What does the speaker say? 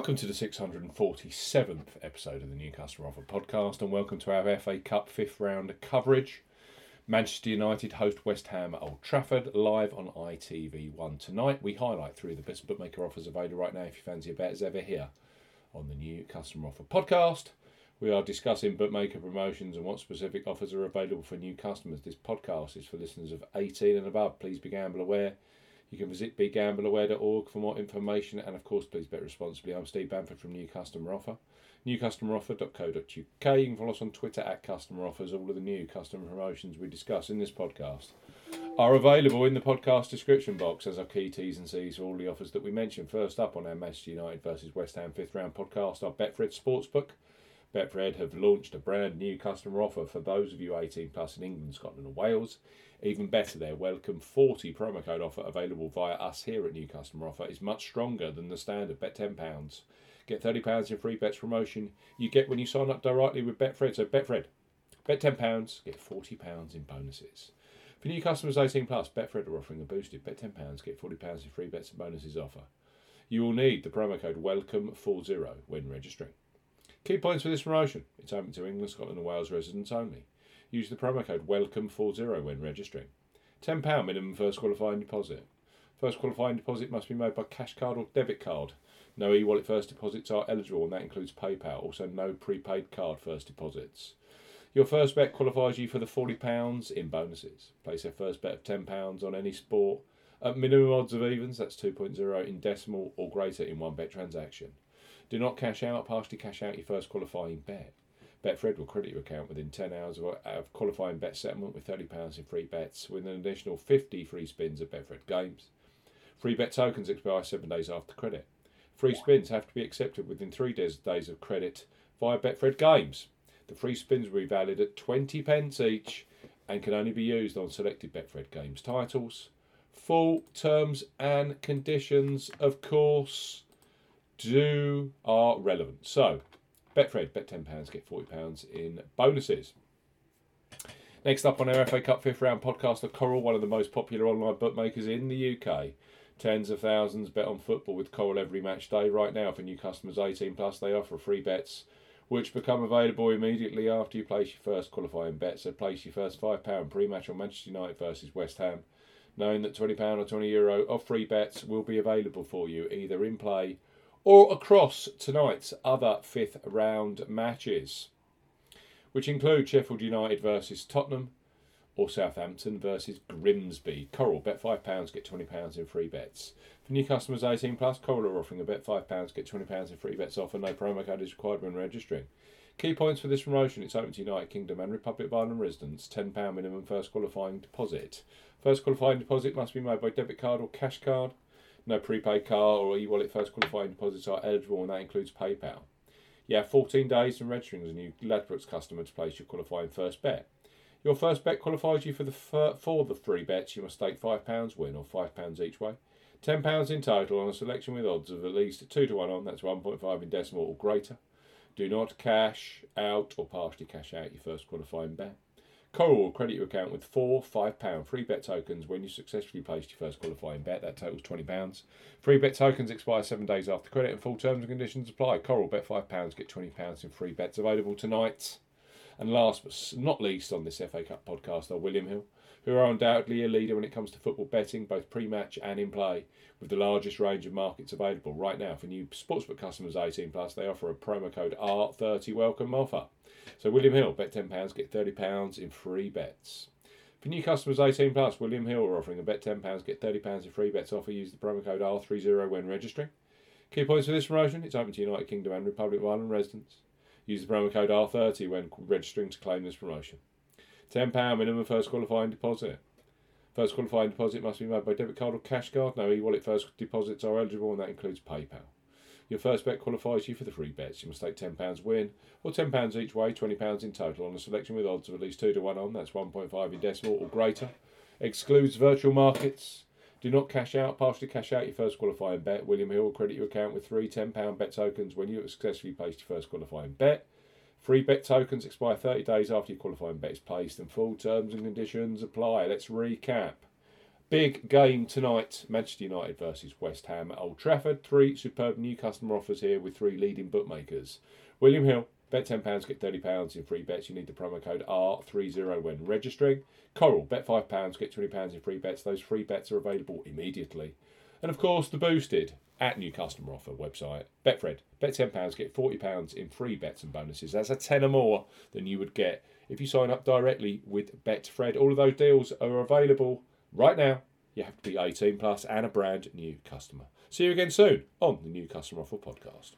Welcome to the 647th episode of the New Customer Offer podcast, and welcome to our FA Cup fifth round coverage. Manchester United host West Ham at Old Trafford live on ITV1 tonight. We highlight three of the best bookmaker offers available right now if you fancy a bet as ever here on the New Customer Offer podcast. We are discussing bookmaker promotions and what specific offers are available for new customers. This podcast is for listeners of 18 and above. Please be gamble aware. You can visit begambleaware.org for more information and, of course, please bet responsibly. I'm Steve Bamford from New Customer Offer. NewCustomeroffer.co.uk. You can follow us on Twitter at Customer Offers. All of the new customer promotions we discuss in this podcast are available in the podcast description box as our key T's and C's for all the offers that we mentioned. First up on our Manchester United versus West Ham fifth round podcast, our Betfred Sportsbook. Betfred have launched a brand new customer offer for those of you 18 plus in England, Scotland, and Wales. Even better, their welcome 40 promo code offer available via us here at New Customer Offer is much stronger than the standard bet £10. Get £30 in free bets promotion you get when you sign up directly with Betfred. So, Betfred, bet £10, get £40 in bonuses. For new customers 18 plus, Betfred are offering a boosted bet £10, get £40 in free bets and bonuses offer. You will need the promo code WELCOME40 when registering. Key points for this promotion it's open to England, Scotland, and Wales residents only. Use the promo code WELCOME40 when registering. £10 minimum first qualifying deposit. First qualifying deposit must be made by cash card or debit card. No e wallet first deposits are eligible, and that includes PayPal. Also, no prepaid card first deposits. Your first bet qualifies you for the £40 in bonuses. Place a first bet of £10 on any sport at minimum odds of evens, that's 2.0 in decimal or greater in one bet transaction. Do not cash out, partially cash out your first qualifying bet. Betfred will credit your account within 10 hours of qualifying bet settlement with £30 in free bets, with an additional 50 free spins at Betfred games. Free bet tokens expire seven days after credit. Free spins have to be accepted within three days of credit via Betfred games. The free spins will be valid at 20 pence each and can only be used on selected Betfred games titles. Full terms and conditions, of course, do are relevant. So, Betfred, bet £10, get £40 in bonuses. Next up on our FA Cup fifth round podcast, the Coral, one of the most popular online bookmakers in the UK. Tens of thousands bet on football with Coral every match day. Right now, for new customers 18 plus, they offer free bets which become available immediately after you place your first qualifying bet. So place your first £5 pre match on Manchester United versus West Ham, knowing that £20 or €20 Euro of free bets will be available for you either in play or across tonight's other fifth round matches, which include Sheffield United versus Tottenham or Southampton versus Grimsby. Coral, bet £5, get £20 in free bets. For new customers 18 plus, Coral are offering a bet £5, get £20 in free bets offer. No promo code is required when registering. Key points for this promotion it's open to United Kingdom and Republic of Ireland residents. £10 minimum first qualifying deposit. First qualifying deposit must be made by debit card or cash card. No prepaid card or e-wallet first qualifying deposits are eligible, and that includes PayPal. You have 14 days from registering as a new Ladbrokes customer to place your qualifying first bet. Your first bet qualifies you for the for the free bets. You must stake five pounds win or five pounds each way. Ten pounds in total on a selection with odds of at least two to one on. That's one point five in decimal or greater. Do not cash out or partially cash out your first qualifying bet. Coral will credit your account with four £5 free bet tokens when you successfully placed your first qualifying bet. That totals £20. Free bet tokens expire seven days after credit and full terms and conditions apply. Coral bet £5, get £20 in free bets available tonight. And last but not least on this FA Cup podcast are William Hill, who are undoubtedly a leader when it comes to football betting, both pre match and in play, with the largest range of markets available right now. For new sportsbook customers 18 plus, they offer a promo code R30 welcome offer. So William Hill, bet £10, get £30 in free bets. For new customers 18 plus, William Hill are offering a bet £10, get £30 in free bets offer. Use the promo code R30 when registering. Key points for this promotion it's open to United Kingdom and Republic of Ireland residents. Use the promo code R30 when registering to claim this promotion. £10 minimum first qualifying deposit. First qualifying deposit must be made by debit card or cash card. No e wallet first deposits are eligible, and that includes PayPal. Your first bet qualifies you for the free bets. You must take £10 win or £10 each way, £20 in total on a selection with odds of at least 2 to 1 on, that's 1.5 in decimal or greater. Excludes virtual markets. Do not cash out, partially cash out your first qualifying bet. William Hill will credit your account with three £10 bet tokens when you have successfully placed your first qualifying bet. Free bet tokens expire 30 days after your qualifying bet is placed, and full terms and conditions apply. Let's recap. Big game tonight Manchester United versus West Ham at Old Trafford. Three superb new customer offers here with three leading bookmakers. William Hill, bet £10, get £30 in free bets. You need the promo code R30 when registering. Coral, bet £5, get £20 in free bets. Those free bets are available immediately. And of course, the boosted at new customer offer website. Betfred, bet £10, get £40 in free bets and bonuses. That's a tenner more than you would get if you sign up directly with Betfred. All of those deals are available right now. You have to be 18 plus and a brand new customer. See you again soon on the New Customer Offer podcast.